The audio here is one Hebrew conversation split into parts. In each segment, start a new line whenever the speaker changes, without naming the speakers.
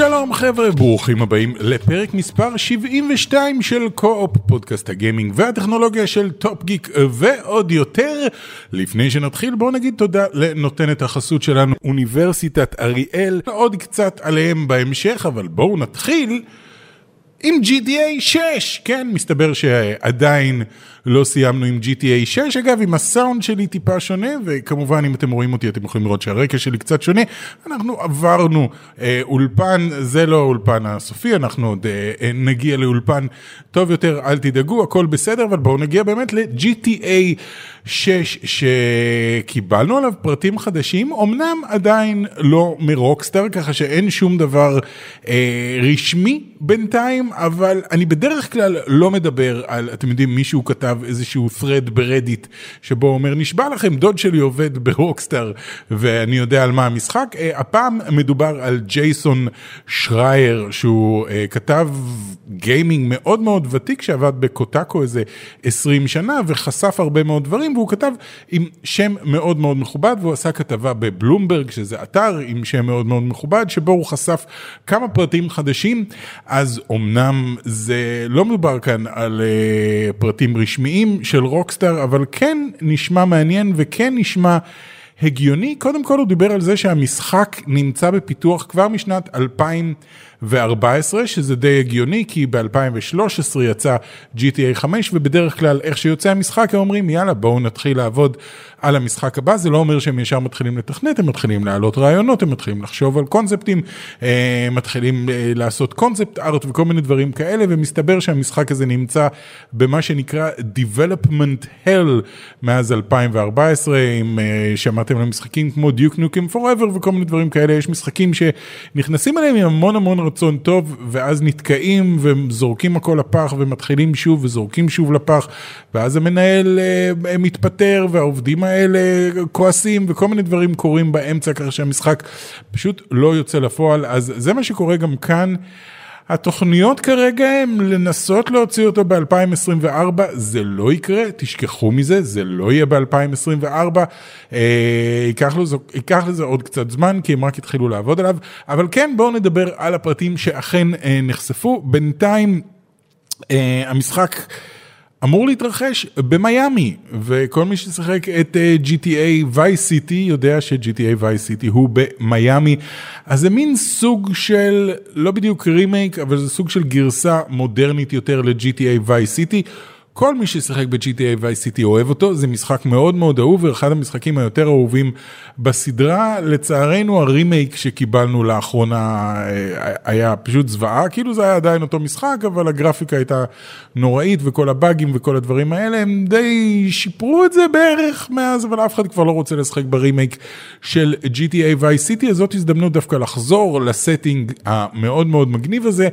שלום חבר'ה, ברוכים הבאים לפרק מספר 72 של קו-אופ, פודקאסט הגיימינג והטכנולוגיה של טופ גיק ועוד יותר. לפני שנתחיל בואו נגיד תודה לנותנת החסות שלנו, אוניברסיטת אריאל, עוד קצת עליהם בהמשך, אבל בואו נתחיל. עם GTA 6, כן, מסתבר שעדיין לא סיימנו עם GTA 6, אגב, עם הסאונד שלי טיפה שונה, וכמובן אם אתם רואים אותי אתם יכולים לראות שהרקע שלי קצת שונה, אנחנו עברנו אה, אולפן, זה לא האולפן הסופי, אנחנו עוד אה, אה נגיע לאולפן טוב יותר, אל תדאגו, הכל בסדר, אבל בואו נגיע באמת ל-GTA 6, שקיבלנו עליו פרטים חדשים, אמנם עדיין לא מרוקסטאר, ככה שאין שום דבר אה, רשמי בינתיים, אבל אני בדרך כלל לא מדבר על, אתם יודעים, מישהו כתב איזשהו thread ברדיט, שבו הוא אומר, נשבע לכם, דוד שלי עובד ברוקסטאר, ואני יודע על מה המשחק. אה, הפעם מדובר על ג'ייסון שרייר, שהוא אה, כתב גיימינג מאוד מאוד ותיק, שעבד בקוטאקו איזה 20 שנה, וחשף הרבה מאוד דברים, והוא כתב עם שם מאוד מאוד מכובד, והוא עשה כתבה בבלומברג, שזה אתר עם שם מאוד מאוד מכובד, שבו הוא חשף כמה פרטים חדשים. אז אמנם זה לא מדובר כאן על uh, פרטים רשמיים של רוקסטאר, אבל כן נשמע מעניין וכן נשמע הגיוני. קודם כל הוא דיבר על זה שהמשחק נמצא בפיתוח כבר משנת 2000. ו-14, שזה די הגיוני, כי ב-2013 יצא GTA 5, ובדרך כלל איך שיוצא המשחק הם אומרים יאללה בואו נתחיל לעבוד על המשחק הבא, זה לא אומר שהם ישר מתחילים לתכנת, הם מתחילים להעלות רעיונות, הם מתחילים לחשוב על קונספטים, אה, מתחילים אה, לעשות קונספט ארט וכל מיני דברים כאלה, ומסתבר שהמשחק הזה נמצא במה שנקרא Development Hell מאז 2014, אם אה, שמעתם על משחקים כמו Duke Nukem Forever וכל מיני דברים כאלה, יש משחקים שנכנסים אליהם עם המון המון רצון טוב, ואז נתקעים וזורקים הכל לפח ומתחילים שוב וזורקים שוב לפח, ואז המנהל אה, מתפטר והעובדים האלה כועסים וכל מיני דברים קורים באמצע, ככה שהמשחק פשוט לא יוצא לפועל, אז זה מה שקורה גם כאן. התוכניות כרגע הן לנסות להוציא אותו ב-2024, זה לא יקרה, תשכחו מזה, זה לא יהיה ב-2024, אה, ייקח, לזה, ייקח לזה עוד קצת זמן, כי הם רק התחילו לעבוד עליו, אבל כן, בואו נדבר על הפרטים שאכן אה, נחשפו. בינתיים, אה, המשחק... אמור להתרחש במיאמי, וכל מי ששיחק את אה, GTA Vice City יודע ש-GTA Vice City הוא במיאמי, אז זה מין סוג של, לא בדיוק רימייק, אבל זה סוג של גרסה מודרנית יותר ל-GTA Vice City. כל מי ששיחק ב-GTA City אוהב אותו, זה משחק מאוד מאוד אהוב ואחד המשחקים היותר אהובים בסדרה. לצערנו הרימייק שקיבלנו לאחרונה אה, היה פשוט זוועה, כאילו זה היה עדיין אותו משחק, אבל הגרפיקה הייתה נוראית וכל הבאגים וכל הדברים האלה, הם די שיפרו את זה בערך מאז, אבל אף אחד כבר לא רוצה לשחק ברימייק של GTA City, אז זאת הזדמנות דווקא לחזור לסטינג המאוד מאוד מגניב הזה,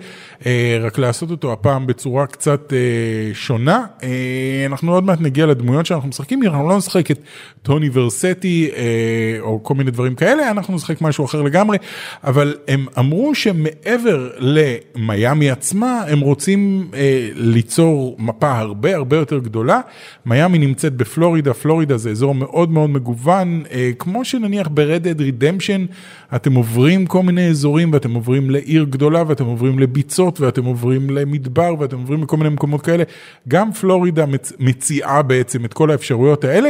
אה, רק לעשות אותו הפעם בצורה קצת אה, שונה. אה, אנחנו עוד מעט נגיע לדמויות שאנחנו משחקים, אנחנו לא נשחק את טוני ורסטי אה, או כל מיני דברים כאלה, אנחנו נשחק משהו אחר לגמרי, אבל הם אמרו שמעבר למיאמי עצמה, הם רוצים אה, ליצור מפה הרבה הרבה יותר גדולה. מיאמי נמצאת בפלורידה, פלורידה זה אזור מאוד מאוד מגוון, כמו שנניח ב-Red Redemption, אתם עוברים כל מיני אזורים ואתם עוברים לעיר גדולה ואתם עוברים לביצות ואתם עוברים למדבר ואתם עוברים לכל מיני מקומות כאלה. גם פלורידה מציעה בעצם את כל האפשרויות האלה.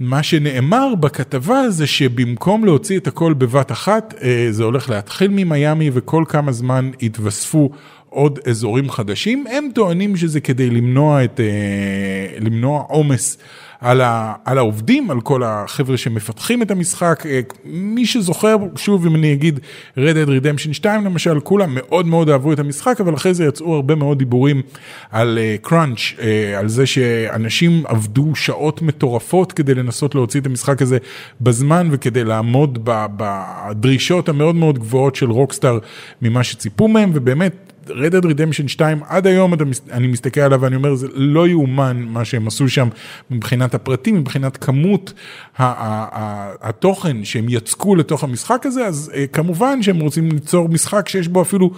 מה שנאמר בכתבה זה שבמקום להוציא את הכל בבת אחת, אה, זה הולך להתחיל ממיאמי וכל כמה זמן יתווספו עוד אזורים חדשים. הם טוענים שזה כדי למנוע את, אה, למנוע עומס. על, ה, על העובדים, על כל החבר'ה שמפתחים את המשחק. אה, מי שזוכר, שוב אם אני אגיד Red Dead Redemption 2 למשל, כולם מאוד מאוד אהבו את המשחק, אבל אחרי זה יצאו הרבה מאוד דיבורים על קראנץ', uh, uh, על זה שאנשים עבדו שעות מטורפות כדי לנסות להוציא את המשחק הזה בזמן וכדי לעמוד בדרישות המאוד מאוד גבוהות של רוקסטאר ממה שציפו מהם, ובאמת Red Dead Redemption 2, עד היום אתה, אני מסתכל עליו ואני אומר, זה לא יאומן מה שהם עשו שם מבחינת הפרטים, מבחינת כמות התוכן שהם יצקו לתוך המשחק הזה, אז אה, כמובן שהם רוצים ליצור משחק שיש בו אפילו...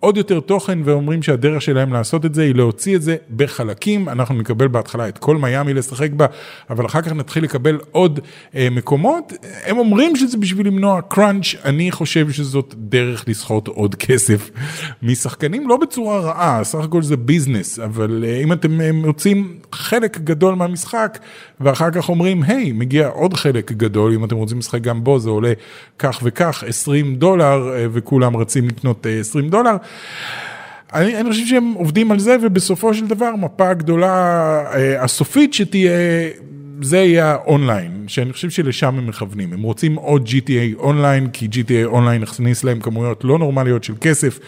עוד יותר תוכן ואומרים שהדרך שלהם לעשות את זה היא להוציא את זה בחלקים, אנחנו נקבל בהתחלה את כל מיאמי לשחק בה, אבל אחר כך נתחיל לקבל עוד אה, מקומות, הם אומרים שזה בשביל למנוע קראנץ', אני חושב שזאת דרך לסחוט עוד כסף משחקנים, לא בצורה רעה, סך הכל זה ביזנס, אבל אה, אם אתם אה, מוצאים חלק גדול מהמשחק ואחר כך אומרים, היי, מגיע עוד חלק גדול, אם אתם רוצים לשחק גם בו זה עולה כך וכך, 20 דולר, אה, וכולם רצים לקנות 20 אה, דולר. אני, אני חושב שהם עובדים על זה, ובסופו של דבר מפה גדולה אה, הסופית שתהיה, זה יהיה האונליין, שאני חושב שלשם הם מכוונים. הם רוצים עוד GTA online, כי GTA online יכניס להם כמויות לא נורמליות של כסף.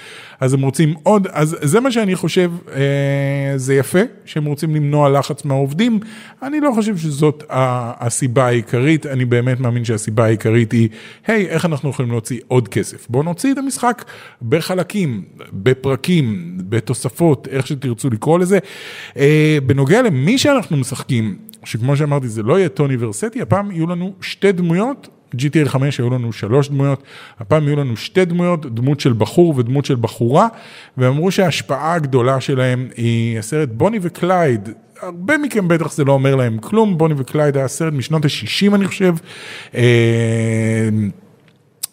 אז הם רוצים עוד, אז זה מה שאני חושב, אה, זה יפה, שהם רוצים למנוע לחץ מהעובדים. אני לא חושב שזאת הסיבה העיקרית, אני באמת מאמין שהסיבה העיקרית היא, היי, איך אנחנו יכולים להוציא עוד כסף? בואו נוציא את המשחק בחלקים, בפרקים, בתוספות, איך שתרצו לקרוא לזה. אה, בנוגע למי שאנחנו משחקים, שכמו שאמרתי, זה לא יהיה טומי ורסטי, הפעם יהיו לנו שתי דמויות. GTA 5 היו לנו שלוש דמויות, הפעם יהיו לנו שתי דמויות, דמות של בחור ודמות של בחורה, ואמרו שההשפעה הגדולה שלהם היא הסרט בוני וקלייד, הרבה מכם בטח זה לא אומר להם כלום, בוני וקלייד היה סרט משנות ה-60 אני חושב.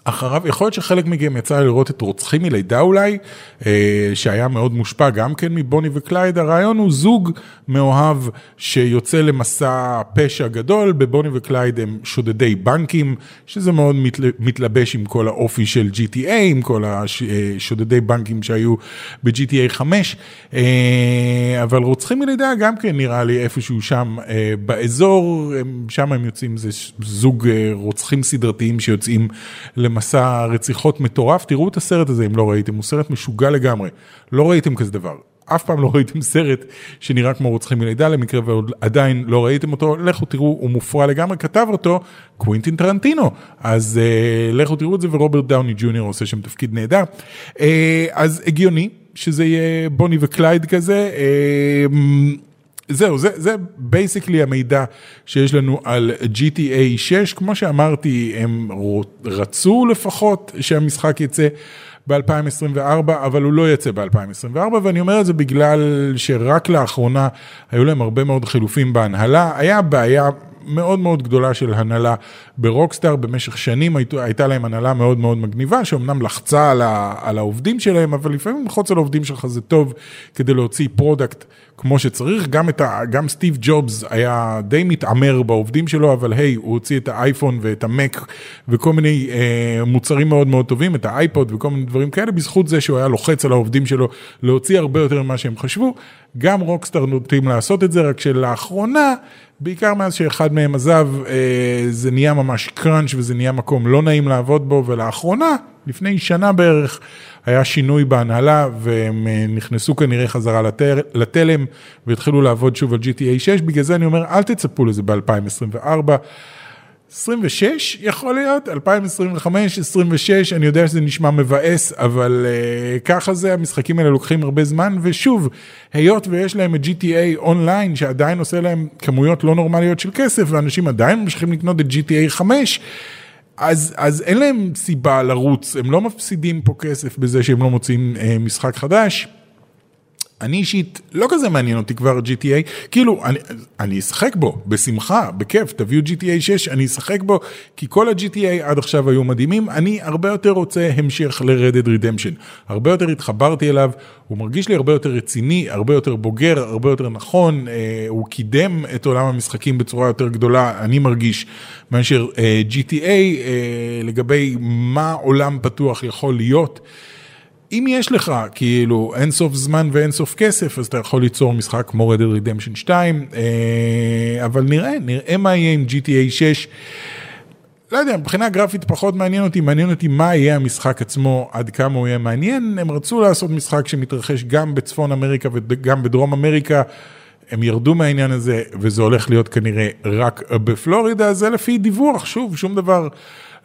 אה, אחריו, יכול להיות שחלק מכם יצא לראות את רוצחים מלידה אולי, אה, שהיה מאוד מושפע גם כן מבוני וקלייד, הרעיון הוא זוג מאוהב שיוצא למסע פשע גדול, בבוני וקלייד הם שודדי בנקים, שזה מאוד מתלבש עם כל האופי של GTA, עם כל השודדי בנקים שהיו ב-GTA 5, אה, אבל רוצחים מלידה גם כן נראה לי איפשהו שם אה, באזור, שם הם יוצאים, זה זוג רוצחים סדרתיים שיוצאים למסע. מסע רציחות מטורף, תראו את הסרט הזה אם לא ראיתם, הוא סרט משוגע לגמרי, לא ראיתם כזה דבר. אף פעם לא ראיתם סרט שנראה כמו רוצחים מלידה למקרה ועדיין לא ראיתם אותו, לכו תראו, הוא מופרע לגמרי, כתב אותו קווינטין טרנטינו, אז אה, לכו תראו את זה ורוברט דאוני ג'וניור עושה שם תפקיד נהדר. אה, אז הגיוני שזה יהיה בוני וקלייד כזה. אה, זהו, זה, זה basically המידע שיש לנו על GTA 6, כמו שאמרתי, הם רצו לפחות שהמשחק יצא ב-2024, אבל הוא לא יצא ב-2024, ואני אומר את זה בגלל שרק לאחרונה היו להם הרבה מאוד חילופים בהנהלה, היה בעיה מאוד מאוד גדולה של הנהלה ברוקסטאר, במשך שנים הייתה להם הנהלה מאוד מאוד מגניבה, שאומנם לחצה על, ה, על העובדים שלהם, אבל לפעמים ללחוץ על העובדים שלך זה טוב כדי להוציא product כמו שצריך, גם, ה, גם סטיב ג'ובס היה די מתעמר בעובדים שלו, אבל היי, הוא הוציא את האייפון ואת המק וכל מיני אה, מוצרים מאוד מאוד טובים, את האייפוד וכל מיני דברים כאלה, בזכות זה שהוא היה לוחץ על העובדים שלו להוציא הרבה יותר ממה שהם חשבו. גם רוקסטאר נוטים לעשות את זה, רק שלאחרונה, בעיקר מאז שאחד מהם עזב, אה, זה נהיה ממש crunch וזה נהיה מקום לא נעים לעבוד בו, ולאחרונה, לפני שנה בערך, היה שינוי בהנהלה והם אה, נכנסו כנראה חזרה לתלם והתחילו לעבוד שוב על GTA 6, בגלל זה אני אומר, אל תצפו לזה ב-2024. 26 יכול להיות, 2025, 26, אני יודע שזה נשמע מבאס, אבל uh, ככה זה, המשחקים האלה לוקחים הרבה זמן, ושוב, היות ויש להם את GTA אונליין, שעדיין עושה להם כמויות לא נורמליות של כסף, ואנשים עדיין ממשיכים לקנות את GTA 5, אז, אז אין להם סיבה לרוץ, הם לא מפסידים פה כסף בזה שהם לא מוצאים uh, משחק חדש. אני אישית, לא כזה מעניין אותי כבר GTA, כאילו, אני, אני אשחק בו, בשמחה, בכיף, תביאו GTA 6, אני אשחק בו, כי כל ה-GTA עד עכשיו היו מדהימים, אני הרבה יותר רוצה המשך ל-Red Redemption, הרבה יותר התחברתי אליו, הוא מרגיש לי הרבה יותר רציני, הרבה יותר בוגר, הרבה יותר נכון, אה, הוא קידם את עולם המשחקים בצורה יותר גדולה, אני מרגיש, מאשר אה, GTA, אה, לגבי מה עולם פתוח יכול להיות. אם יש לך כאילו אין סוף זמן ואין סוף כסף, אז אתה יכול ליצור משחק כמו Dead Redemption 2, אה, אבל נראה, נראה מה יהיה עם GTA 6. לא יודע, מבחינה גרפית פחות מעניין אותי, מעניין אותי מה יהיה המשחק עצמו, עד כמה הוא יהיה מעניין. הם רצו לעשות משחק שמתרחש גם בצפון אמריקה וגם בדרום אמריקה. הם ירדו מהעניין הזה, וזה הולך להיות כנראה רק בפלורידה, זה לפי דיווח, שוב, שום דבר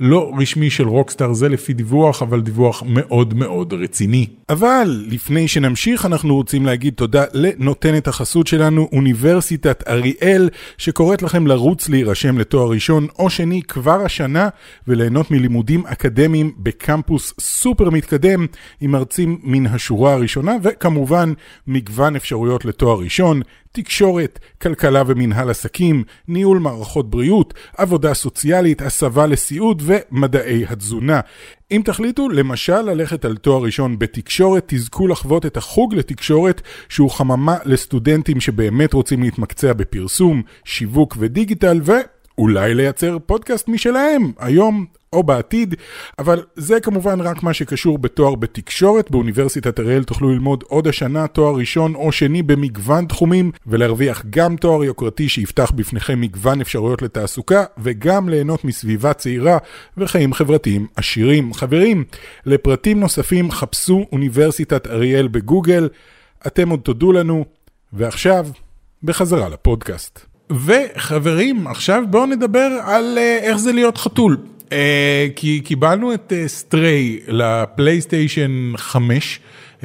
לא רשמי של רוקסטאר, זה לפי דיווח, אבל דיווח מאוד מאוד רציני. אבל לפני שנמשיך, אנחנו רוצים להגיד תודה לנותנת החסות שלנו, אוניברסיטת אריאל, שקוראת לכם לרוץ להירשם לתואר ראשון או שני כבר השנה, וליהנות מלימודים אקדמיים בקמפוס סופר מתקדם, עם מרצים מן השורה הראשונה, וכמובן מגוון אפשרויות לתואר ראשון. תקשורת, כלכלה ומנהל עסקים, ניהול מערכות בריאות, עבודה סוציאלית, הסבה לסיעוד ומדעי התזונה. אם תחליטו למשל ללכת על תואר ראשון בתקשורת, תזכו לחוות את החוג לתקשורת שהוא חממה לסטודנטים שבאמת רוצים להתמקצע בפרסום, שיווק ודיגיטל ואולי לייצר פודקאסט משלהם. היום או בעתיד, אבל זה כמובן רק מה שקשור בתואר בתקשורת. באוניברסיטת אריאל תוכלו ללמוד עוד השנה תואר ראשון או שני במגוון תחומים, ולהרוויח גם תואר יוקרתי שיפתח בפניכם מגוון אפשרויות לתעסוקה, וגם ליהנות מסביבה צעירה וחיים חברתיים עשירים. חברים, לפרטים נוספים חפשו אוניברסיטת אריאל בגוגל, אתם עוד תודו לנו, ועכשיו, בחזרה לפודקאסט. וחברים, עכשיו בואו נדבר על uh, איך זה להיות חתול. אה, כי קיבלנו את סטריי אה, לפלייסטיישן 5. Uh,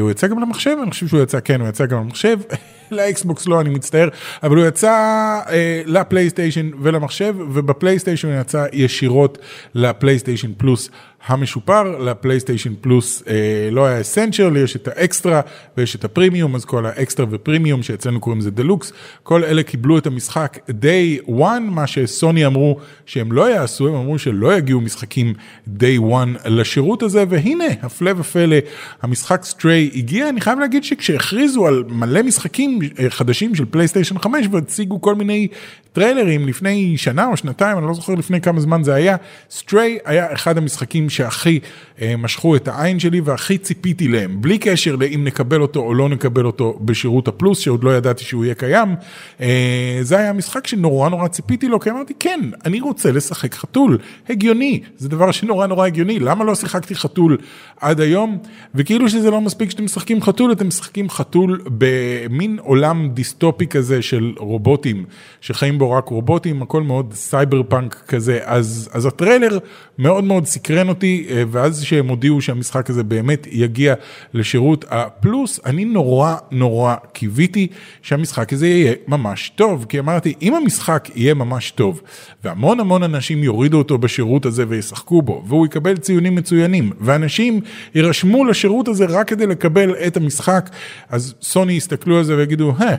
הוא יצא גם למחשב, אני חושב שהוא יצא, כן, הוא יצא גם למחשב, לאקסבוקס לא, אני מצטער, אבל הוא יצא לפלייסטיישן ולמחשב, ובפלייסטיישן הוא יצא ישירות לפלייסטיישן פלוס המשופר לפלייסטיישן פלוס אה, לא ה Essential, יש את האקסטרה ויש את הפרימיום, אז כל האקסטרה ופרימיום שאצלנו קוראים לזה דלוקס, כל אלה קיבלו את המשחק day one, מה שסוני אמרו שהם לא יעשו, הם אמרו שלא יגיעו משחקים day one לשירות הזה, והנה, הפלא ופלא, המשחק Stray הגיע, אני חייב להגיד שכשהכריזו על מלא משחקים אה, חדשים של פלייסטיישן 5 והציגו כל מיני טריילרים לפני שנה או שנתיים, אני לא זוכר לפני כמה זמן זה היה, Stray היה אחד המשחקים שהכי אה, משכו את העין שלי והכי ציפיתי להם, בלי קשר לאם נקבל אותו או לא נקבל אותו בשירות הפלוס, שעוד לא ידעתי שהוא יהיה קיים, אה, זה היה משחק שנורא נורא ציפיתי לו, כי אמרתי, כן, אני רוצה לשחק חתול, הגיוני, זה דבר שנורא נורא הגיוני, למה לא שיחקתי חתול עד היום? וכאילו שזה לא מספיק שאתם משחקים חתול, אתם משחקים חתול במין עולם דיסטופי כזה של רובוטים, שחיים בו רק רובוטים, הכל מאוד סייבר פאנק כזה, אז, אז הטריילר מאוד מאוד סקרן אותי, אה, ואז שהם הודיעו שהמשחק הזה באמת יגיע לשירות הפלוס, אני נורא נורא קיוויתי שהמשחק הזה יהיה ממש טוב, כי אמרתי, אם המשחק יהיה ממש טוב, והמון המון אנשים יורידו אותו בשירות הזה וישחקו בו, והוא יקבל ציונים מצוינים, ואנשים יירשמו לשירות הזה רק כדי לקבל את המשחק, אז סוני יסתכלו על זה ויגידו, אה,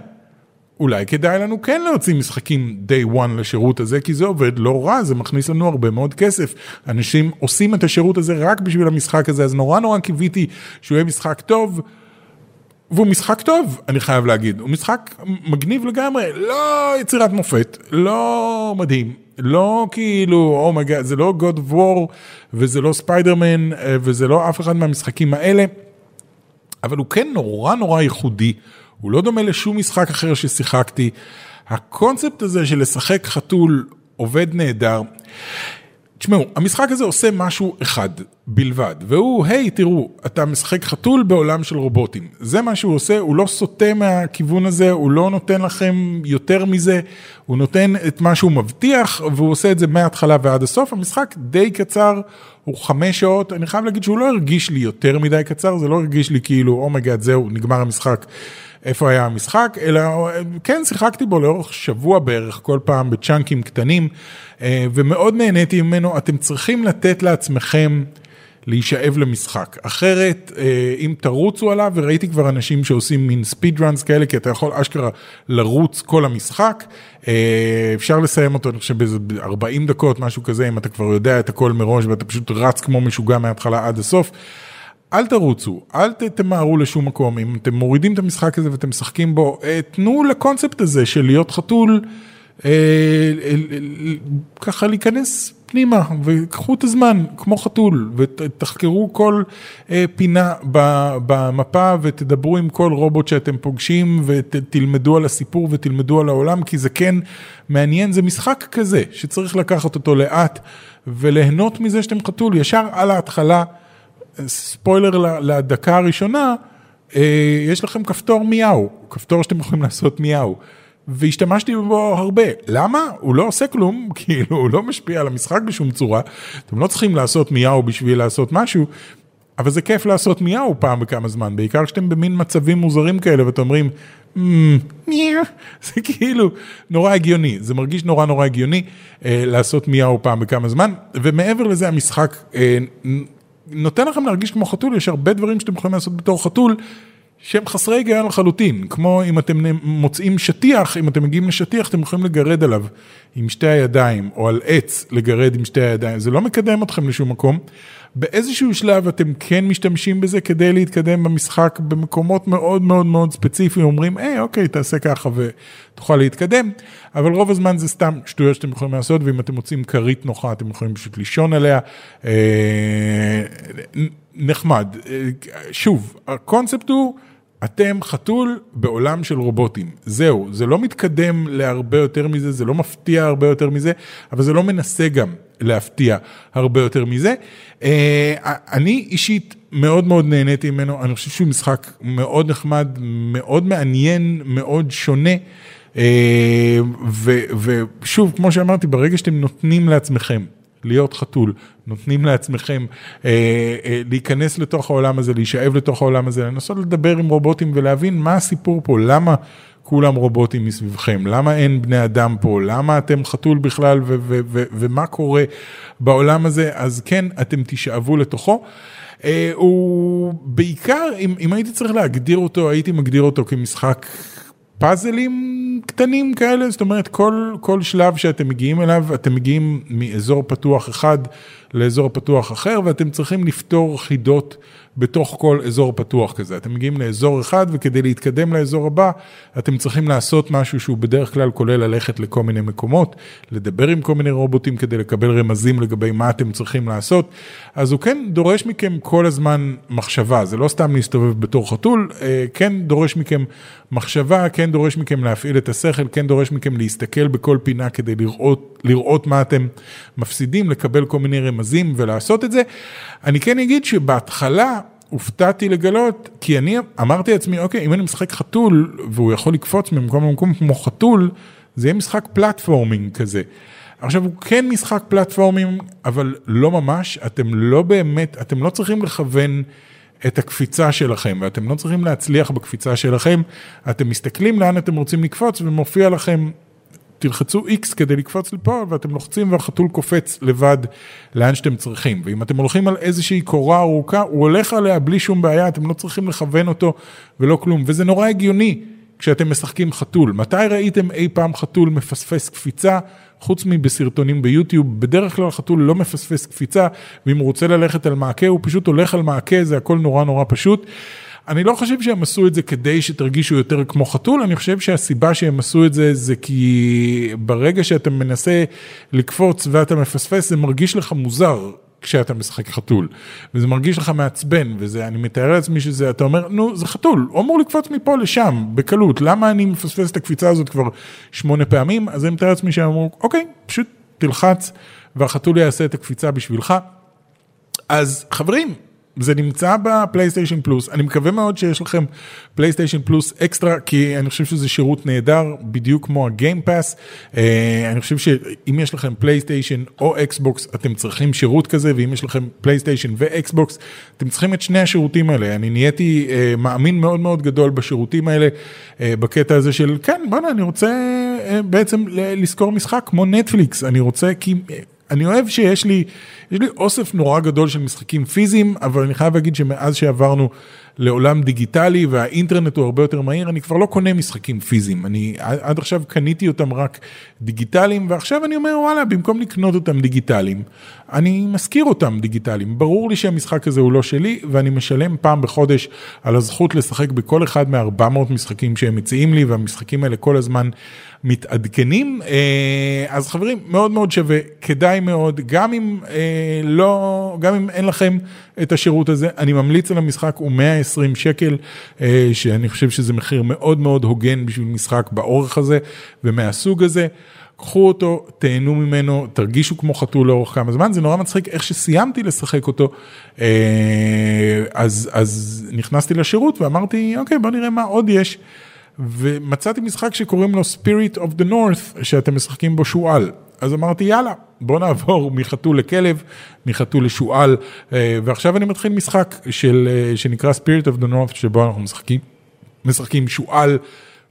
אולי כדאי לנו כן להוציא משחקים day one לשירות הזה, כי זה עובד לא רע, זה מכניס לנו הרבה מאוד כסף. אנשים עושים את השירות הזה רק בשביל המשחק הזה, אז נורא נורא קיוויתי שהוא יהיה משחק טוב. והוא משחק טוב, אני חייב להגיד, הוא משחק מגניב לגמרי, לא יצירת מופת, לא מדהים, לא כאילו, oh my God, זה לא God of War, וזה לא ספיידרמן, אה, וזה לא אף אחד מהמשחקים האלה, אבל הוא כן נורא נורא ייחודי, הוא לא דומה לשום משחק אחר ששיחקתי. הקונספט הזה של לשחק חתול עובד נהדר. תשמעו, המשחק הזה עושה משהו אחד בלבד, והוא, היי, תראו, אתה משחק חתול בעולם של רובוטים. זה מה שהוא עושה, הוא לא סוטה מהכיוון הזה, הוא לא נותן לכם יותר מזה, הוא נותן את מה שהוא מבטיח, והוא עושה את זה מההתחלה ועד הסוף. המשחק די קצר, הוא חמש שעות, אני חייב להגיד שהוא לא הרגיש לי יותר מדי קצר, זה לא הרגיש לי כאילו, oh my God, זהו, נגמר המשחק. איפה היה המשחק, אלא כן שיחקתי בו לאורך שבוע בערך, כל פעם בצ'אנקים קטנים, אה, ומאוד נהניתי ממנו. אתם צריכים לתת לעצמכם להישאב למשחק. אחרת, אה, אם תרוצו עליו, וראיתי כבר אנשים שעושים מין speed runs כאלה, כי אתה יכול אשכרה לרוץ כל המשחק, אה, אפשר לסיים אותו, אני חושב, באיזה 40 דקות, משהו כזה, אם אתה כבר יודע את הכל מראש ואתה פשוט רץ כמו משוגע מההתחלה עד הסוף. אל תרוצו, אל תמהרו לשום מקום, אם אתם מורידים את המשחק הזה ואתם משחקים בו, אה, תנו לקונספט הזה של להיות חתול, אה, אה, ככה להיכנס פנימה וקחו את הזמן כמו חתול ותחקרו כל פינה במפה ותדברו עם כל רובוט שאתם פוגשים ותלמדו על הסיפור ותלמדו על העולם כי זה כן מעניין, זה משחק כזה שצריך לקחת אותו לאט וליהנות מזה שאתם חתול ישר על ההתחלה. ספוילר לדקה הראשונה, אה, יש לכם כפתור מיהו, כפתור שאתם יכולים לעשות מיהו. והשתמשתי בו הרבה. למה? הוא לא עושה כלום, כאילו הוא לא משפיע על המשחק בשום צורה. אתם לא צריכים לעשות מיהו בשביל לעשות משהו, אבל זה כיף לעשות מיהו פעם בכמה זמן, בעיקר כשאתם במין מצבים מוזרים כאלה ואתם אומרים, מיהו, זה כאילו נורא הגיוני, זה מרגיש נורא נורא הגיוני אה, לעשות מיהו פעם בכמה זמן, ומעבר לזה המשחק אה, נותן לכם להרגיש כמו חתול, יש הרבה דברים שאתם יכולים לעשות בתור חתול. שהם חסרי היגיון לחלוטין, כמו אם אתם מוצאים שטיח, אם אתם מגיעים לשטיח אתם יכולים לגרד עליו עם שתי הידיים, או על עץ לגרד עם שתי הידיים, זה לא מקדם אתכם לשום מקום. באיזשהו שלב אתם כן משתמשים בזה כדי להתקדם במשחק במקומות מאוד מאוד מאוד ספציפיים, אומרים, היי, אוקיי, תעשה ככה ותוכל להתקדם, אבל רוב הזמן זה סתם שטויות שאתם יכולים לעשות, ואם אתם מוצאים כרית נוחה, אתם יכולים פשוט לישון עליה. אה, נחמד. אה, שוב, הקונספט הוא... אתם חתול בעולם של רובוטים, זהו, זה לא מתקדם להרבה יותר מזה, זה לא מפתיע הרבה יותר מזה, אבל זה לא מנסה גם להפתיע הרבה יותר מזה. אה, אני אישית מאוד מאוד נהניתי ממנו, אני חושב שהוא משחק מאוד נחמד, מאוד מעניין, מאוד שונה. אה, ושוב, כמו שאמרתי, ברגע שאתם נותנים לעצמכם להיות חתול, נותנים לעצמכם אה, להיכנס לתוך העולם הזה, להישאב לתוך העולם הזה, לנסות לדבר עם רובוטים ולהבין מה הסיפור פה, למה כולם רובוטים מסביבכם, למה אין בני אדם פה, למה אתם חתול בכלל? ו- ו- ו- ומה קורה בעולם הזה, אז כן, אתם תישאבו לתוכו. אה, הוא בעיקר, אם, אם הייתי צריך להגדיר אותו, הייתי מגדיר אותו כמשחק פאזלים קטנים כאלה, זאת אומרת כל, כל שלב שאתם מגיעים אליו, אתם מגיעים מאזור פתוח אחד לאזור פתוח אחר ואתם צריכים לפתור חידות בתוך כל אזור פתוח כזה. אתם מגיעים לאזור אחד וכדי להתקדם לאזור הבא, אתם צריכים לעשות משהו שהוא בדרך כלל כולל ללכת לכל מיני מקומות, לדבר עם כל מיני רובוטים כדי לקבל רמזים לגבי מה אתם צריכים לעשות. אז הוא כן דורש מכם כל הזמן מחשבה, זה לא סתם להסתובב בתור חתול, אה, כן דורש מכם מחשבה, כן דורש מכם להפעיל את השכל, כן דורש מכם להסתכל בכל פינה כדי לראות, לראות מה אתם מפסידים, לקבל כל מיני רמזים ולעשות את זה. אני כן אגיד שבהתחלה הופתעתי לגלות, כי אני אמרתי לעצמי, אוקיי, אם אני משחק חתול והוא יכול לקפוץ ממקום למקום כמו חתול, זה יהיה משחק פלטפורמינג כזה. עכשיו הוא כן משחק פלטפורמים, אבל לא ממש, אתם לא באמת, אתם לא צריכים לכוון את הקפיצה שלכם, ואתם לא צריכים להצליח בקפיצה שלכם, אתם מסתכלים לאן אתם רוצים לקפוץ ומופיע לכם תלחצו X כדי לקפוץ לפה ואתם לוחצים והחתול קופץ לבד לאן שאתם צריכים. ואם אתם הולכים על איזושהי קורה ארוכה, הוא הולך עליה בלי שום בעיה, אתם לא צריכים לכוון אותו ולא כלום. וזה נורא הגיוני כשאתם משחקים חתול. מתי ראיתם אי פעם חתול מפספס קפיצה? חוץ מבסרטונים ביוטיוב, בדרך כלל חתול לא מפספס קפיצה, ואם הוא רוצה ללכת על מעקה, הוא פשוט הולך על מעקה, זה הכל נורא נורא פשוט. אני לא חושב שהם עשו את זה כדי שתרגישו יותר כמו חתול, אני חושב שהסיבה שהם עשו את זה זה כי ברגע שאתה מנסה לקפוץ ואתה מפספס, זה מרגיש לך מוזר. כשאתה משחק חתול, וזה מרגיש לך מעצבן, וזה, אני מתאר לעצמי שזה, אתה אומר, נו, זה חתול, הוא אמור לקפוץ מפה לשם, בקלות, למה אני מפספס את הקפיצה הזאת כבר שמונה פעמים? אז אני מתאר לעצמי שהם אמרו, אוקיי, פשוט תלחץ, והחתול יעשה את הקפיצה בשבילך. אז חברים, זה נמצא בפלייסטיישן פלוס, אני מקווה מאוד שיש לכם פלייסטיישן פלוס אקסטרה, כי אני חושב שזה שירות נהדר, בדיוק כמו ה Game Pass. אה, אני חושב שאם יש לכם פלייסטיישן או אקסבוקס, אתם צריכים שירות כזה, ואם יש לכם פלייסטיישן ואקסבוקס, אתם צריכים את שני השירותים האלה. אני נהייתי אה, מאמין מאוד מאוד גדול בשירותים האלה, אה, בקטע הזה של, כן, בוא'נה, אני רוצה בעצם לזכור משחק כמו נטפליקס, אני רוצה, כי... אני אוהב שיש לי, יש לי אוסף נורא גדול של משחקים פיזיים, אבל אני חייב להגיד שמאז שעברנו לעולם דיגיטלי והאינטרנט הוא הרבה יותר מהיר, אני כבר לא קונה משחקים פיזיים. אני עד עכשיו קניתי אותם רק דיגיטליים, ועכשיו אני אומר וואלה, במקום לקנות אותם דיגיטליים, אני משכיר אותם דיגיטליים. ברור לי שהמשחק הזה הוא לא שלי, ואני משלם פעם בחודש על הזכות לשחק בכל אחד מ-400 משחקים שהם מציעים לי, והמשחקים האלה כל הזמן מתעדכנים. אה, אז חברים, מאוד מאוד שווה, כדאי מאוד, גם אם אה, לא, גם אם אין לכם את השירות הזה, אני ממליץ על המשחק, הוא 120 שקל, אה, שאני חושב שזה מחיר מאוד מאוד הוגן בשביל משחק באורך הזה ומהסוג הזה. קחו אותו, תהנו ממנו, תרגישו כמו חתול לאורך כמה זמן, זה נורא מצחיק איך שסיימתי לשחק אותו, אז, אז נכנסתי לשירות ואמרתי, אוקיי, בוא נראה מה עוד יש. ומצאתי משחק שקוראים לו Spirit of the North, שאתם משחקים בו שועל. אז אמרתי, יאללה, בוא נעבור מחתול לכלב, מחתול לשועל, אה, ועכשיו אני מתחיל משחק של, אה, שנקרא Spirit of the North, שבו אנחנו משחקים, משחקים שועל.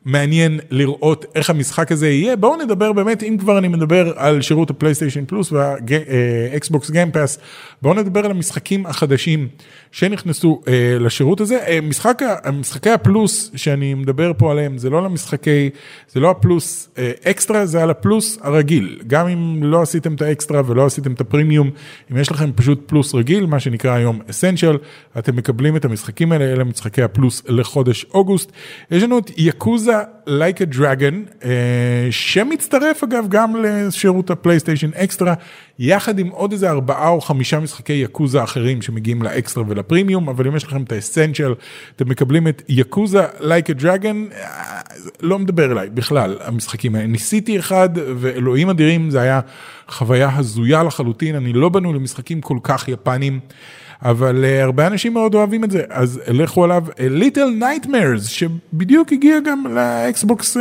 מעניין לראות איך המשחק הזה יהיה. בואו נדבר באמת, אם כבר אני מדבר על שירות הפלייסטיישן פלוס והאקסבוקס Game Pass, בואו נדבר על המשחקים החדשים שנכנסו אה, לשירות הזה. אה, משחק, משחקי הפלוס שאני מדבר פה עליהם, זה לא למשחקי, זה לא הפלוס אה, אקסטרה, זה על הפלוס הרגיל. גם אם לא עשיתם את האקסטרה ולא עשיתם את הפרימיום, אם יש לכם פשוט פלוס רגיל, מה שנקרא היום Essential, אתם מקבלים את המשחקים האלה, אלה משחקי הפלוס לחודש אוגוסט. יש לנו את יקוזה Like a Dragon, אה, שמצטרף אגב גם לשירות הפלייסטיישן אקסטרה, יחד עם עוד איזה ארבעה או חמישה משחקי יקוזה אחרים שמגיעים לאקסטרה ולפרימיום, אבל אם יש לכם את ה Essential, אתם מקבלים את יקוזה Like a Dragon, אה, לא מדבר אליי בכלל, המשחקים האלה. ניסיתי אחד, ואלוהים אדירים, זה היה חוויה הזויה לחלוטין, אני לא בנוי למשחקים כל כך יפנים. אבל אה, הרבה אנשים מאוד אוהבים את זה, אז לכו עליו Little Nightmares, שבדיוק הגיע גם לאקסבוקס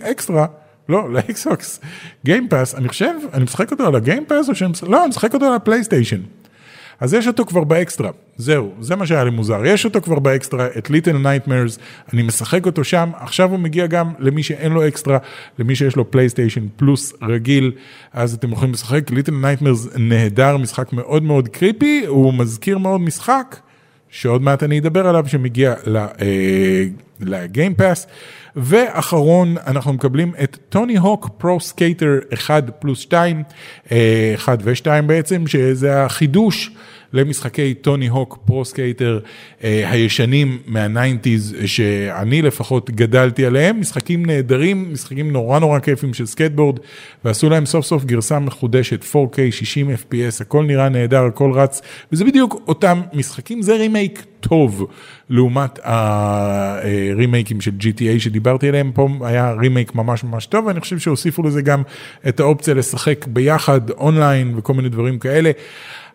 אקסטרה. לא, לאקסבוקס Game Pass, אני חושב, אני משחק אותו על ה Game Pass או שאני משחק, לא, אני משחק אותו על הפלייסטיישן. אז יש אותו כבר באקסטרה, זהו, זה מה שהיה לי מוזר, יש אותו כבר באקסטרה, את Little Nightmares, אני משחק אותו שם, עכשיו הוא מגיע גם למי שאין לו אקסטרה, למי שיש לו פלייסטיישן פלוס רגיל, אז אתם יכולים לשחק, Little Nightmares נהדר, משחק מאוד מאוד creepy, הוא מזכיר מאוד משחק, שעוד מעט אני אדבר עליו, שמגיע ל Game Pass. ואחרון, אנחנו מקבלים את Tony Hawk Pro Skater 1 פלוס 2, 1 ו-2 בעצם, שזה החידוש. למשחקי Tony Hawk Pro Skater אה, הישנים מה nineties שאני לפחות גדלתי עליהם, משחקים נהדרים, משחקים נורא נורא כיפים של סקייטבורד ועשו להם סוף סוף גרסה מחודשת 4K 60 FPS הכל נראה נהדר הכל רץ וזה בדיוק אותם משחקים. זה רימייק טוב לעומת הרימייקים של GTA שדיברתי עליהם. פה היה רימייק ממש ממש טוב ואני חושב שהוסיפו לזה גם את האופציה לשחק ביחד אונליין וכל מיני דברים כאלה.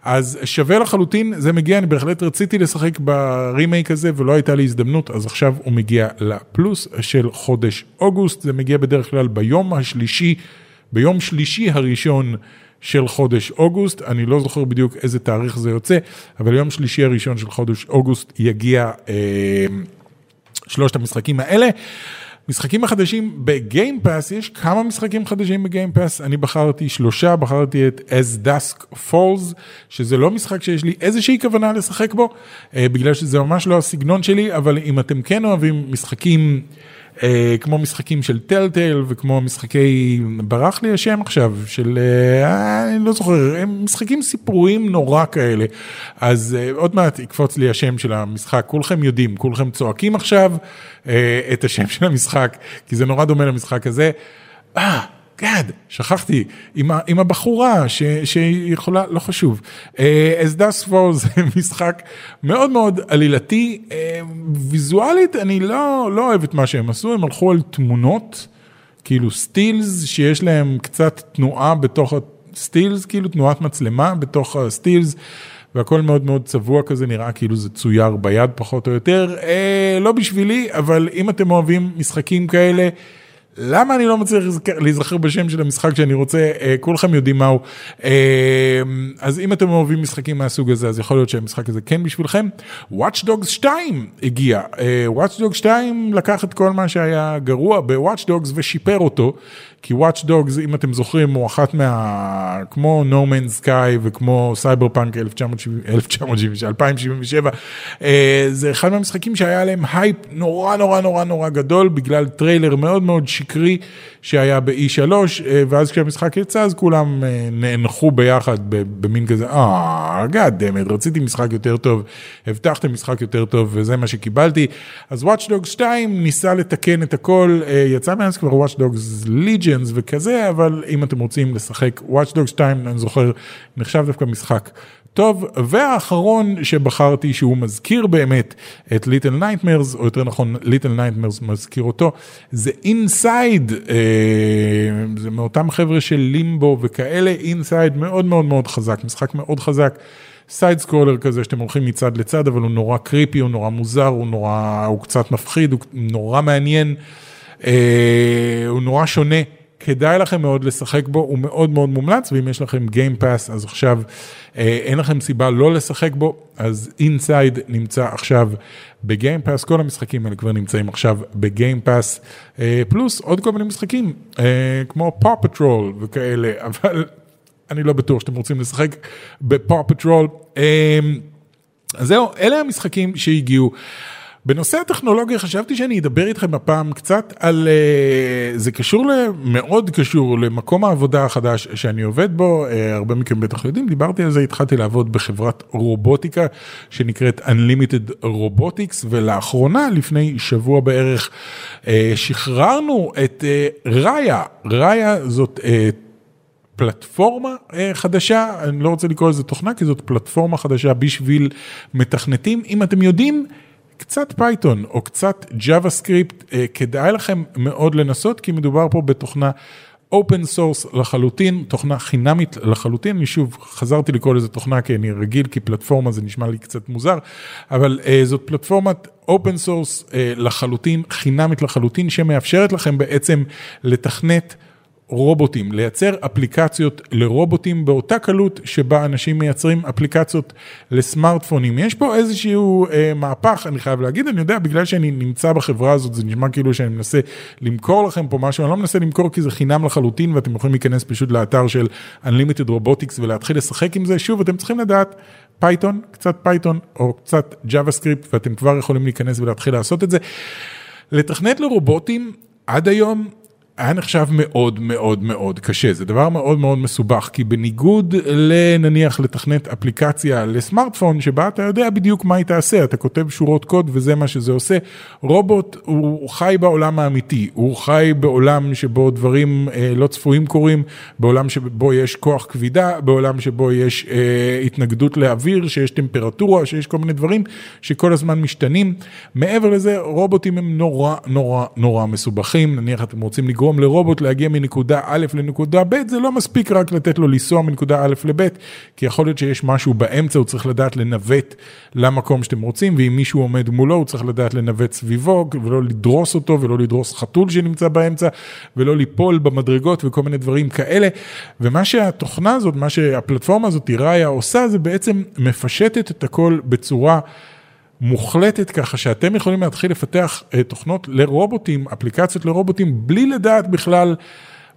אז שווה לחלוטין, זה מגיע, אני בהחלט רציתי לשחק ברימייק הזה ולא הייתה לי הזדמנות, אז עכשיו הוא מגיע לפלוס של חודש אוגוסט, זה מגיע בדרך כלל ביום השלישי, ביום שלישי הראשון של חודש אוגוסט, אני לא זוכר בדיוק איזה תאריך זה יוצא, אבל יום שלישי הראשון של חודש אוגוסט יגיע אה, שלושת המשחקים האלה. משחקים החדשים בגיימפאס, יש כמה משחקים חדשים בגיימפאס, אני בחרתי שלושה, בחרתי את As Dusk Falls, שזה לא משחק שיש לי איזושהי כוונה לשחק בו, אה, בגלל שזה ממש לא הסגנון שלי, אבל אם אתם כן אוהבים משחקים... אה, כמו משחקים של טלטל וכמו משחקי, ברח לי השם עכשיו, של, אה, אני לא זוכר, הם משחקים סיפוריים נורא כאלה. אז אה, עוד מעט יקפוץ לי השם של המשחק, כולכם יודעים, כולכם צועקים עכשיו אה, את השם של המשחק, כי זה נורא דומה למשחק הזה. אה, גאד, שכחתי, עם, ה, עם הבחורה ש, שיכולה, לא חשוב. אז דאס פור זה משחק מאוד מאוד עלילתי, uh, ויזואלית אני לא, לא אוהב את מה שהם עשו, הם הלכו על תמונות, כאילו סטילס, שיש להם קצת תנועה בתוך הסטילס, כאילו תנועת מצלמה בתוך הסטילס. והכל מאוד מאוד צבוע כזה, נראה כאילו זה צויר ביד פחות או יותר. אה, לא בשבילי, אבל אם אתם אוהבים משחקים כאלה, למה אני לא מצליח להיזכר בשם של המשחק שאני רוצה, אה, כולכם יודעים מהו. אה, אז אם אתם אוהבים משחקים מהסוג הזה, אז יכול להיות שהמשחק הזה כן בשבילכם. Watch Dogs 2 הגיע. אה, Watch Dogs 2 לקח את כל מה שהיה גרוע ב-Watch Dogs ושיפר אותו. כי Watch Dogs, אם אתם זוכרים, הוא אחת מה... כמו No Man's Sky וכמו סייבר פאנק 2077, זה אחד מהמשחקים שהיה עליהם הייפ נורא נורא נורא נורא גדול, בגלל טריילר מאוד מאוד שקרי שהיה ב-E3, אה, ואז כשהמשחק יצא, אז כולם אה, נאנחו ביחד במין כזה, אה, god damn it, רציתי משחק יותר טוב, הבטחתם משחק יותר טוב, וזה מה שקיבלתי. אז Watch Dogs 2 ניסה לתקן את הכל, אה, יצא מאז כבר Watch Dogs Legion. Legends וכזה, אבל אם אתם רוצים לשחק Watch Dogs 2, אני זוכר, נחשב דווקא משחק טוב, והאחרון שבחרתי שהוא מזכיר באמת את Little Nightmares, או יותר נכון Little Nightmares מזכיר אותו, זה Inside, אה, זה מאותם חבר'ה של לימבו וכאלה, Inside מאוד מאוד מאוד חזק, משחק מאוד חזק. side scroller כזה שאתם הולכים מצד לצד, אבל הוא נורא creepy, הוא נורא מוזר, הוא נורא, הוא קצת מפחיד, הוא נורא מעניין, אה, הוא נורא שונה. כדאי לכם מאוד לשחק בו, הוא מאוד מאוד מומלץ, ואם יש לכם Game Pass, אז עכשיו אה, אין לכם סיבה לא לשחק בו, אז Inside נמצא עכשיו ב Game Pass, כל המשחקים האלה כבר נמצאים עכשיו ב Game Pass, אה, פלוס עוד כל מיני משחקים, אה, כמו Paw Patrol וכאלה, אבל אני לא בטוח שאתם רוצים לשחק בפאו פטרול. אז זהו, אלה המשחקים שהגיעו. בנושא הטכנולוגיה חשבתי שאני אדבר איתכם הפעם קצת על, אה, זה קשור, מאוד קשור למקום העבודה החדש שאני עובד בו, אה, הרבה מכם בטח יודעים, דיברתי על זה, התחלתי לעבוד בחברת רובוטיקה שנקראת Unlimited Robotics, ולאחרונה, לפני שבוע בערך, אה, שחררנו את ראיה, ראיה זאת... פלטפורמה חדשה, אני לא רוצה לקרוא לזה תוכנה, כי זאת פלטפורמה חדשה בשביל מתכנתים. אם אתם יודעים, קצת Python או קצת JavaScript, אה, כדאי לכם מאוד לנסות, כי מדובר פה בתוכנה open source לחלוטין, תוכנה חינמית לחלוטין, אני שוב חזרתי לקרוא לזה תוכנה כי אני רגיל, כי פלטפורמה זה נשמע לי קצת מוזר, אבל אה, זאת פלטפורמת open source אה, לחלוטין, חינמית לחלוטין, שמאפשרת לכם בעצם לתכנת. רובוטים, לייצר אפליקציות לרובוטים באותה קלות שבה אנשים מייצרים אפליקציות לסמארטפונים. יש פה איזשהו אה, מהפך, אני חייב להגיד, אני יודע, בגלל שאני נמצא בחברה הזאת, זה נשמע כאילו שאני מנסה למכור לכם פה משהו, אני לא מנסה למכור כי זה חינם לחלוטין ואתם יכולים להיכנס פשוט לאתר של Unlimited Robotics ולהתחיל לשחק עם זה. שוב, אתם צריכים לדעת Python, קצת Python או קצת JavaScript ואתם כבר יכולים להיכנס ולהתחיל לעשות את זה. לתכנת לרובוטים עד היום היה נחשב מאוד מאוד מאוד קשה, זה דבר מאוד מאוד מסובך, כי בניגוד לנניח לתכנת אפליקציה לסמארטפון, שבה אתה יודע בדיוק מה היא תעשה, אתה כותב שורות קוד וזה מה שזה עושה, רובוט הוא חי בעולם האמיתי, הוא חי בעולם שבו דברים אה, לא צפויים קורים, בעולם שבו יש כוח כבידה, בעולם שבו יש אה, התנגדות לאוויר, שיש טמפרטורה, שיש כל מיני דברים שכל הזמן משתנים. מעבר לזה, רובוטים הם נורא נורא נורא מסובכים, נניח אתם רוצים לגרום לגרום לרובוט להגיע מנקודה א' לנקודה ב', זה לא מספיק רק לתת לו לנסוע מנקודה א' לב', כי יכול להיות שיש משהו באמצע, הוא צריך לדעת לנווט למקום שאתם רוצים, ואם מישהו עומד מולו, הוא צריך לדעת לנווט סביבו, ולא לדרוס אותו, ולא לדרוס חתול שנמצא באמצע, ולא ליפול במדרגות וכל מיני דברים כאלה. ומה שהתוכנה הזאת, מה שהפלטפורמה הזאת, ראיה עושה, זה בעצם מפשטת את הכל בצורה... מוחלטת ככה שאתם יכולים להתחיל לפתח uh, תוכנות לרובוטים, אפליקציות לרובוטים, בלי לדעת בכלל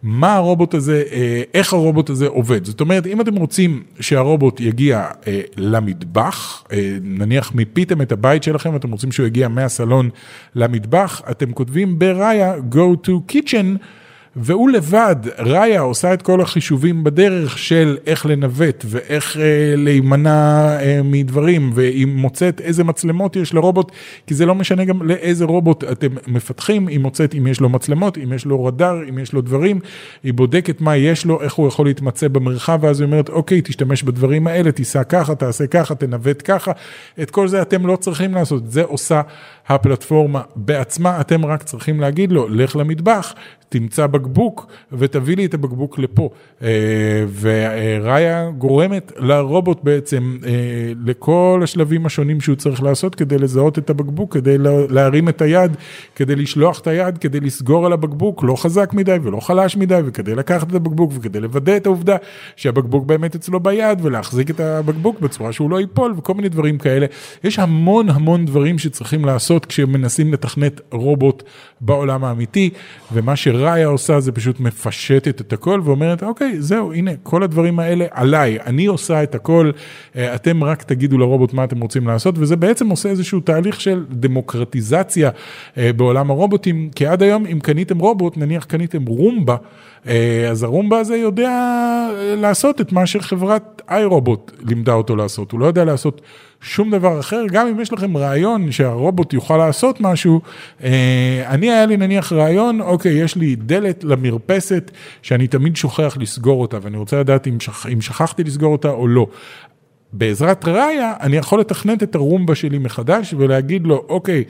מה הרובוט הזה, uh, איך הרובוט הזה עובד. זאת אומרת, אם אתם רוצים שהרובוט יגיע uh, למטבח, נניח מיפיתם את הבית שלכם, אתם רוצים שהוא יגיע מהסלון למטבח, אתם כותבים בראיה go to kitchen. והוא לבד, ראיה עושה את כל החישובים בדרך של איך לנווט ואיך אה, להימנע אה, מדברים, והיא מוצאת איזה מצלמות יש לרובוט, כי זה לא משנה גם לאיזה רובוט אתם מפתחים, היא מוצאת אם יש לו מצלמות, אם יש לו רדאר, אם יש לו דברים, היא בודקת מה יש לו, איך הוא יכול להתמצא במרחב, ואז היא אומרת, אוקיי, תשתמש בדברים האלה, תיסע ככה, תעשה ככה, תנווט ככה, את כל זה אתם לא צריכים לעשות, זה עושה הפלטפורמה בעצמה, אתם רק צריכים להגיד לו, לך למטבח, תמצא בקבוק ותביא לי את הבקבוק לפה. אה, וראיה גורמת לרובוט בעצם אה, לכל השלבים השונים שהוא צריך לעשות כדי לזהות את הבקבוק, כדי להרים את היד, כדי לשלוח את היד, כדי לסגור על הבקבוק, לא חזק מדי ולא חלש מדי, וכדי לקחת את הבקבוק וכדי לוודא את העובדה שהבקבוק באמת אצלו ביד ולהחזיק את הבקבוק בצורה שהוא לא ייפול וכל מיני דברים כאלה. יש המון המון דברים שצריכים לעשות כשמנסים לתכנת רובוט בעולם האמיתי, ומה שראה ראיה עושה זה פשוט מפשטת את הכל ואומרת אוקיי זהו הנה כל הדברים האלה עליי אני עושה את הכל אה, אתם רק תגידו לרובוט מה אתם רוצים לעשות וזה בעצם עושה איזשהו תהליך של דמוקרטיזציה אה, בעולם הרובוטים כי עד היום אם קניתם רובוט נניח קניתם רומבה אה, אז הרומבה הזה יודע לעשות את מה שחברת איי רובוט לימדה אותו לעשות. הוא לא יודע לעשות שום דבר אחר, גם אם יש לכם רעיון שהרובוט יוכל לעשות משהו, אה, אני היה לי נניח רעיון, אוקיי, יש לי דלת למרפסת שאני תמיד שוכח לסגור אותה, ואני רוצה לדעת אם, שכ, אם שכחתי לסגור אותה או לא. בעזרת ראיה, אני יכול לתכנת את הרומבה שלי מחדש ולהגיד לו, אוקיי,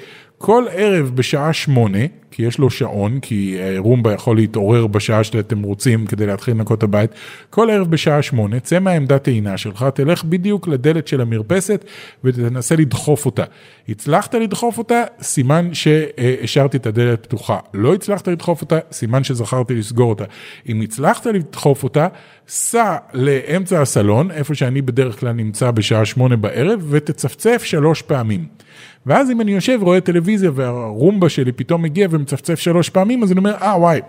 כל ערב בשעה שמונה, כי יש לו שעון, כי אה, רומבה יכול להתעורר בשעה שאתם רוצים כדי להתחיל לנקות את הבית, כל ערב בשעה שמונה, צא מהעמדת טעינה שלך, תלך בדיוק לדלת של המרפסת ותנסה לדחוף אותה. הצלחת לדחוף אותה, סימן שהשארתי את הדלת פתוחה. לא הצלחת לדחוף אותה, סימן שזכרתי לסגור אותה. אם הצלחת לדחוף אותה, סע לאמצע הסלון, איפה שאני בדרך כלל נמצא בשעה שמונה בערב, ותצפצף שלוש פעמים. ואז אם אני יושב, רואה טלוויזיה והרומבה שלי פתאום מגיע ומצפצף שלוש פעמים, אז אני אומר, אה וואי,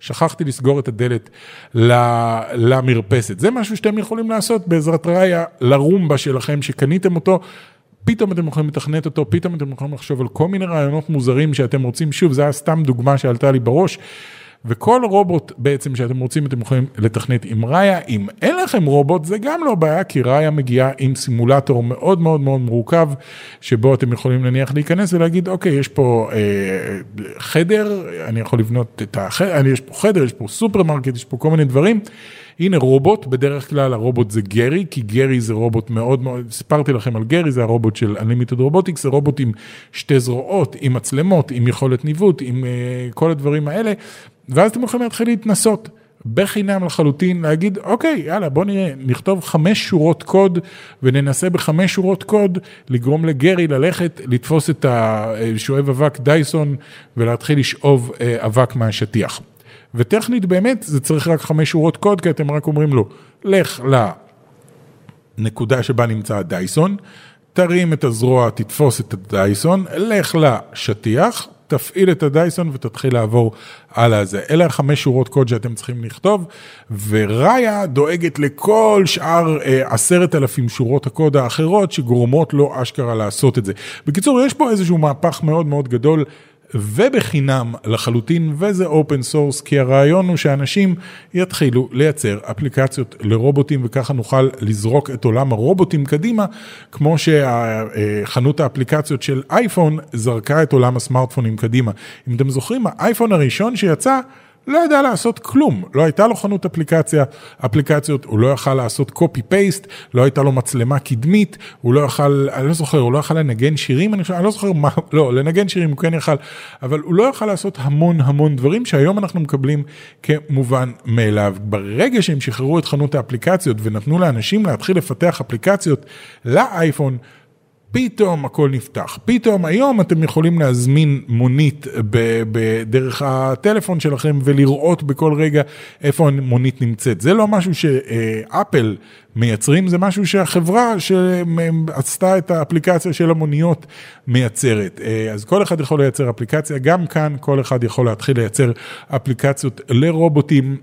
שכחתי לסגור את הדלת למרפסת. זה משהו שאתם יכולים לעשות בעזרת ראיה לרומבה שלכם שקניתם אותו. פתאום אתם יכולים לתכנת אותו, פתאום אתם יכולים לחשוב על כל מיני רעיונות מוזרים שאתם רוצים, שוב, זו הייתה סתם דוגמה שעלתה לי בראש. וכל רובוט בעצם שאתם רוצים אתם יכולים לתכנת עם ראיה, אם אין לכם רובוט זה גם לא בעיה כי ראיה מגיעה עם סימולטור מאוד מאוד מאוד מורכב שבו אתם יכולים נניח להיכנס ולהגיד אוקיי יש פה אה, חדר, אני יכול לבנות את החדר, יש פה חדר, יש פה סופרמרקט, יש פה כל מיני דברים. הנה רובוט, בדרך כלל הרובוט זה גרי, כי גרי זה רובוט מאוד מאוד, סיפרתי לכם על גרי, זה הרובוט של Unlimited Robotics, זה רובוט עם שתי זרועות, עם מצלמות, עם יכולת ניווט, עם uh, כל הדברים האלה, ואז אתם יכולים להתחיל להתנסות. בחינם לחלוטין להגיד אוקיי יאללה בוא נראה נכתוב חמש שורות קוד וננסה בחמש שורות קוד לגרום לגרי ללכת לתפוס את השואב אבק דייסון ולהתחיל לשאוב אה, אבק מהשטיח. וטכנית באמת זה צריך רק חמש שורות קוד כי אתם רק אומרים לו לך לנקודה שבה נמצא ה Dyson תרים את הזרוע תתפוס את ה Dyson לך לשטיח תפעיל את ה Dyson ותתחיל לעבור הלאה זה. אלה החמש שורות קוד שאתם צריכים לכתוב, וראיה דואגת לכל שאר אה, עשרת אלפים שורות הקוד האחרות שגורמות לו אשכרה לעשות את זה. בקיצור, יש פה איזשהו מהפך מאוד מאוד גדול ובחינם לחלוטין, וזה open source, כי הרעיון הוא שאנשים יתחילו לייצר אפליקציות לרובוטים, וככה נוכל לזרוק את עולם הרובוטים קדימה, כמו שחנות האפליקציות של אייפון זרקה את עולם הסמארטפונים קדימה. אם אתם זוכרים, האייפון הראשון שיצא, לא ידע לעשות כלום, לא הייתה לו חנות אפליקציה, אפליקציות, הוא לא יכל לעשות פייסט, לא הייתה לו מצלמה קדמית, הוא לא יכל, אני לא זוכר, הוא לא יכל לנגן שירים, אני, חושב, אני לא זוכר מה, לא, לנגן שירים הוא כן יכל, אבל הוא לא יכל לעשות המון המון דברים שהיום אנחנו מקבלים כמובן מאליו. ברגע שהם שחררו את חנות האפליקציות ונתנו לאנשים להתחיל לפתח אפליקציות לאייפון, פתאום הכל נפתח, פתאום היום אתם יכולים להזמין מונית בדרך הטלפון שלכם ולראות בכל רגע איפה המונית נמצאת. זה לא משהו שאפל מייצרים, זה משהו שהחברה שעשתה את האפליקציה של המוניות מייצרת. אז כל אחד יכול לייצר אפליקציה, גם כאן כל אחד יכול להתחיל לייצר אפליקציות לרובוטים.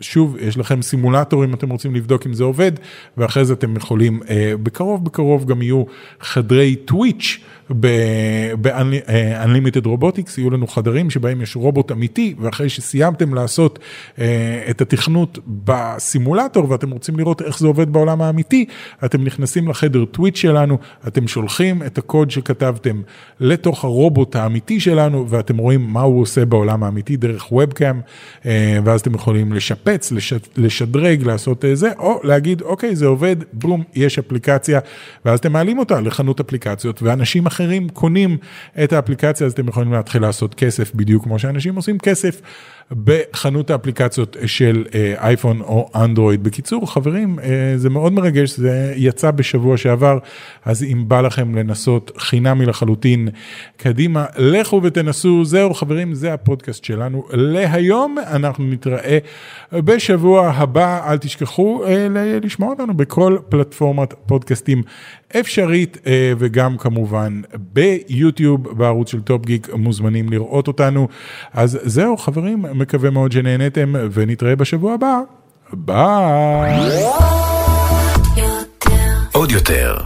שוב, יש לכם סימולטור אם אתם רוצים לבדוק אם זה עובד, ואחרי זה אתם יכולים, אה, בקרוב בקרוב גם יהיו חדרי טוויץ' ב-Unlimited Robotics, יהיו לנו חדרים שבהם יש רובוט אמיתי, ואחרי שסיימתם לעשות אה, את התכנות בסימולטור ואתם רוצים לראות איך זה עובד בעולם האמיתי, אתם נכנסים לחדר טוויץ' שלנו, אתם שולחים את הקוד שכתבתם לתוך הרובוט האמיתי שלנו, ואתם רואים מה הוא עושה בעולם האמיתי דרך ובקאם, אה, ואז אתם יכולים לשפץ, לשדרג, לעשות זה, או להגיד, אוקיי, זה עובד, בום, יש אפליקציה, ואז אתם מעלים אותה לחנות אפליקציות, ואנשים אחרים... אחרים קונים את האפליקציה, אז אתם יכולים להתחיל לעשות כסף בדיוק כמו שאנשים עושים כסף בחנות האפליקציות של אה, אייפון או אנדרואיד. בקיצור, חברים, אה, זה מאוד מרגש, זה יצא בשבוע שעבר, אז אם בא לכם לנסות חינמי לחלוטין, קדימה, לכו ותנסו. זהו, חברים, זה הפודקאסט שלנו להיום. אנחנו נתראה בשבוע הבא, אל תשכחו אה, לשמוע אותנו בכל פלטפורמת פודקאסטים אפשרית, וגם כמובן ביוטיוב, בערוץ של Top Geek, מוזמנים לראות אותנו. אז זהו, חברים, מקווה מאוד שנהנתם, ונתראה בשבוע הבא. ביי. עוד יותר.